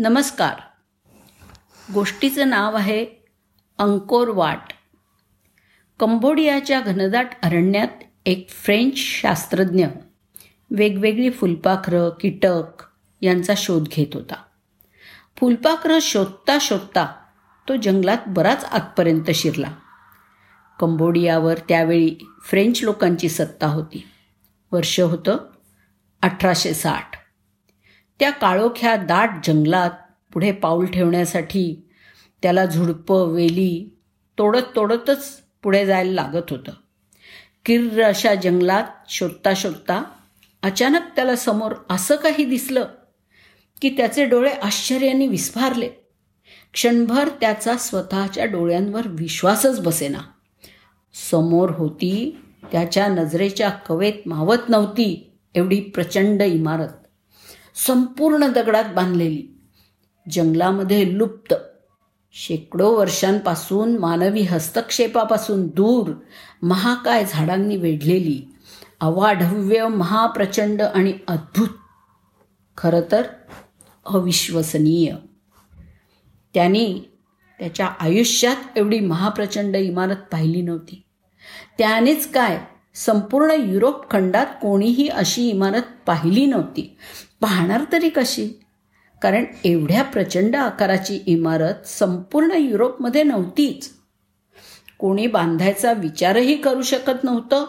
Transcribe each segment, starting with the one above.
नमस्कार. गोष्टीचं नाव आहे अंकोर वाट. कंबोडियाच्या घनदाट अरण्यात एक फ्रेंच शास्त्रज्ञ वेगवेगळी फुलपाखरं कीटक यांचा शोध घेत होता. फुलपाखरं शोधता शोधता तो जंगलात बराच आतपर्यंत शिरला. कंबोडियावर त्यावेळी फ्रेंच लोकांची सत्ता होती. वर्ष होतं अठराशे साठ. त्या काळोख्या दाट जंगलात पुढे पाऊल ठेवण्यासाठी त्याला झुडपं वेली तोडत तोडतच पुढे जायला लागत होतं. किर्र अशा जंगलात शोधता शोधता अचानक त्याला समोर असं काही दिसलं की त्याचे डोळे आश्चर्याने विस्फारले. क्षणभर त्याचा स्वतःच्या डोळ्यांवर विश्वासच बसेना. समोर होती त्याच्या नजरेच्या कवेत मावत नव्हती एवढी प्रचंड इमारत. संपूर्ण दगडात बांधलेली. जंगलामध्ये लुप्त. शेकडो वर्षांपासून मानवी हस्तक्षेपापासून दूर महाकाय झाडांनी वेढलेली अवाढव्य महाप्रचंड आणि अद्भुत. खरं तर अविश्वसनीय. त्यांनी त्याच्या आयुष्यात एवढी महाप्रचंड इमारत पाहिली नव्हती. त्यानेच काय संपूर्ण युरोप खंडात कोणीही अशी इमारत पाहिली नव्हती. पाहणार तरी कशी? कारण एवढ्या प्रचंड आकाराची इमारत संपूर्ण युरोपमध्ये नव्हतीच. कोणी बांधायचा विचारही करू शकत नव्हतं.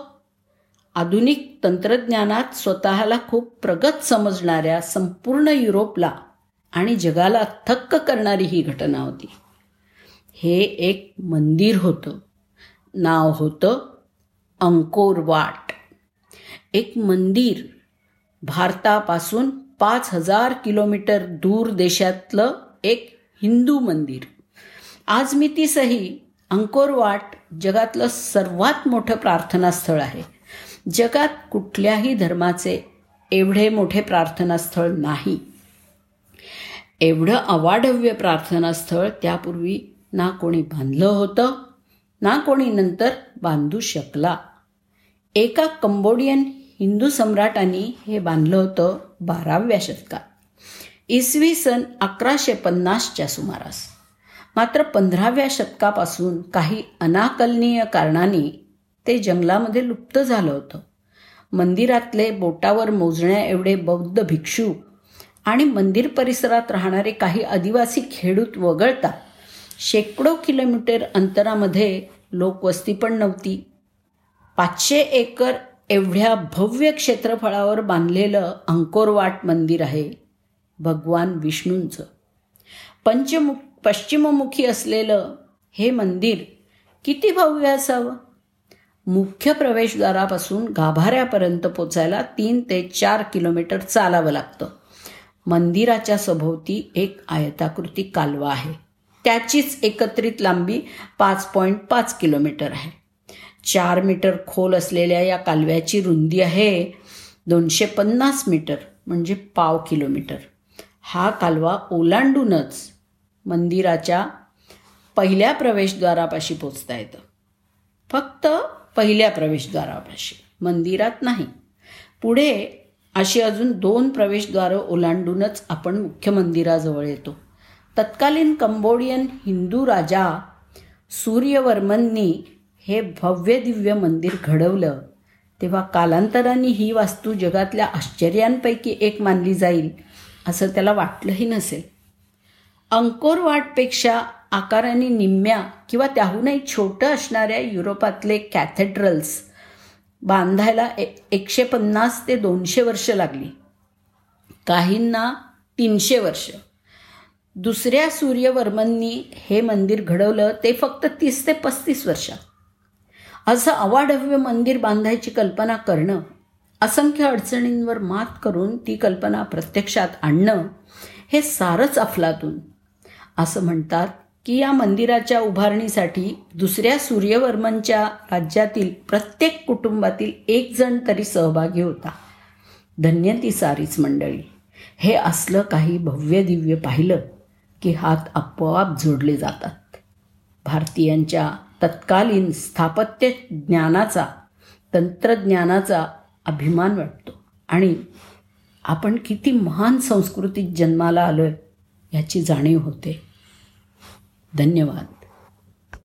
आधुनिक तंत्रज्ञानात स्वतःला खूप प्रगत समजणाऱ्या संपूर्ण युरोपला आणि जगाला थक्क करणारी ही घटना होती. हे एक मंदिर होतं. नाव होतं अंकोर वाट. एक मंदिर भारतापासून पाच हजार किलोमीटर दूर देशातलं एक हिंदू मंदिर. आज मी ती सही अंकोरवाट जगातलं सर्वात मोठं प्रार्थनास्थळ आहे. जगात कुठल्याही धर्माचे एवढे मोठे प्रार्थनास्थळ नाही. एवढं अवाढव्य प्रार्थनास्थळ त्यापूर्वी ना कोणी बांधलं होतं ना कोणी नंतर बांधू शकला. एका कंबोडियन हिंदू सम्राटांनी हे बांधलं होतं बाराव्या शतकात. इसवी सन अकराशे पन्नासच्या सुमारास. मात्र पंधराव्या शतकापासून काही अनाकलनीय कारणाने ते जंगलामध्ये लुप्त झालं होतं. मंदिरातले बोटावर मोजण्या एवढे बौद्ध भिक्षू आणि मंदिर परिसरात राहणारे काही आदिवासी खेडूत वगळता शेकडो किलोमीटर अंतरामध्ये लोकवस्ती पण नव्हती. पाचशे एकर एवढ्या भव्य क्षेत्रफळावर बांधलेलं अंकोरवाट मंदिर आहे भगवान विष्णूंचं. पंचमुख पश्चिममुखी असलेलं हे मंदिर किती भव्य असावं? मुख्य प्रवेशद्वारापासून गाभाऱ्यापर्यंत पोचायला तीन ते चार किलोमीटर चालावं लागतं. मंदिराच्या सभोवती एक आयताकृती कालवा आहे. त्याचीच एकत्रित लांबी पाच पॉईंट पाच किलोमीटर आहे. चार मीटर खोल असलेल्या या कालव्याची रुंदी आहे दोनशे पन्नास मीटर म्हणजे पाव किलोमीटर. हा कालवा ओलांडूनच मंदिराच्या पहिल्या प्रवेशद्वारापाशी पोचता येतं. फक्त पहिल्या प्रवेशद्वारापाशी मंदिरात नाही. पुढे अशी अजून दोन प्रवेशद्वारं ओलांडूनच आपण मुख्य मंदिराजवळ येतो. तत्कालीन कंबोडियन हिंदू राजा सूर्यवर्मननी हे भव्य दिव्य मंदिर घडवलं तेव्हा कालांतराने ही वास्तू जगातल्या आश्चर्यांपैकी एक मानली जाईल असं त्याला वाटलंही नसेल. अंकोर वाटपेक्षा आकाराने निम्म्या किंवा त्याहूनही छोटं असणाऱ्या युरोपातले कॅथेड्रल्स बांधायला ए एकशे पन्नास ते दोनशे वर्ष लागली. काहींना तीनशे वर्ष. दुसऱ्या सूर्यवर्मननी हे मंदिर घडवलं ते फक्त तीस ते पस्तीस वर्षात. असं अवाढव्य मंदिर बांधायची कल्पना करणं असंख्य अडचणींवर मात करून ती कल्पना प्रत्यक्षात आणणं हे सारंच अफलातून. असं म्हणतात की या मंदिराच्या उभारणीसाठी दुसऱ्या सूर्यवर्मनच्या राज्यातील प्रत्येक कुटुंबातील एक जण तरी सहभागी होता. धन्य ती सारीच मंडळी. हे असलं काही भव्य दिव्य पाहिलं की हात आपोआप जोडले जातात. भारतीयांच्या तत्कालीन स्थापत्य ज्ञानाचा तंत्रज्ञानाचा अभिमान वाटतो. आणि आपण किती महान संस्कृतीत जन्माला आलो आहे याची जाणीव होते. धन्यवाद.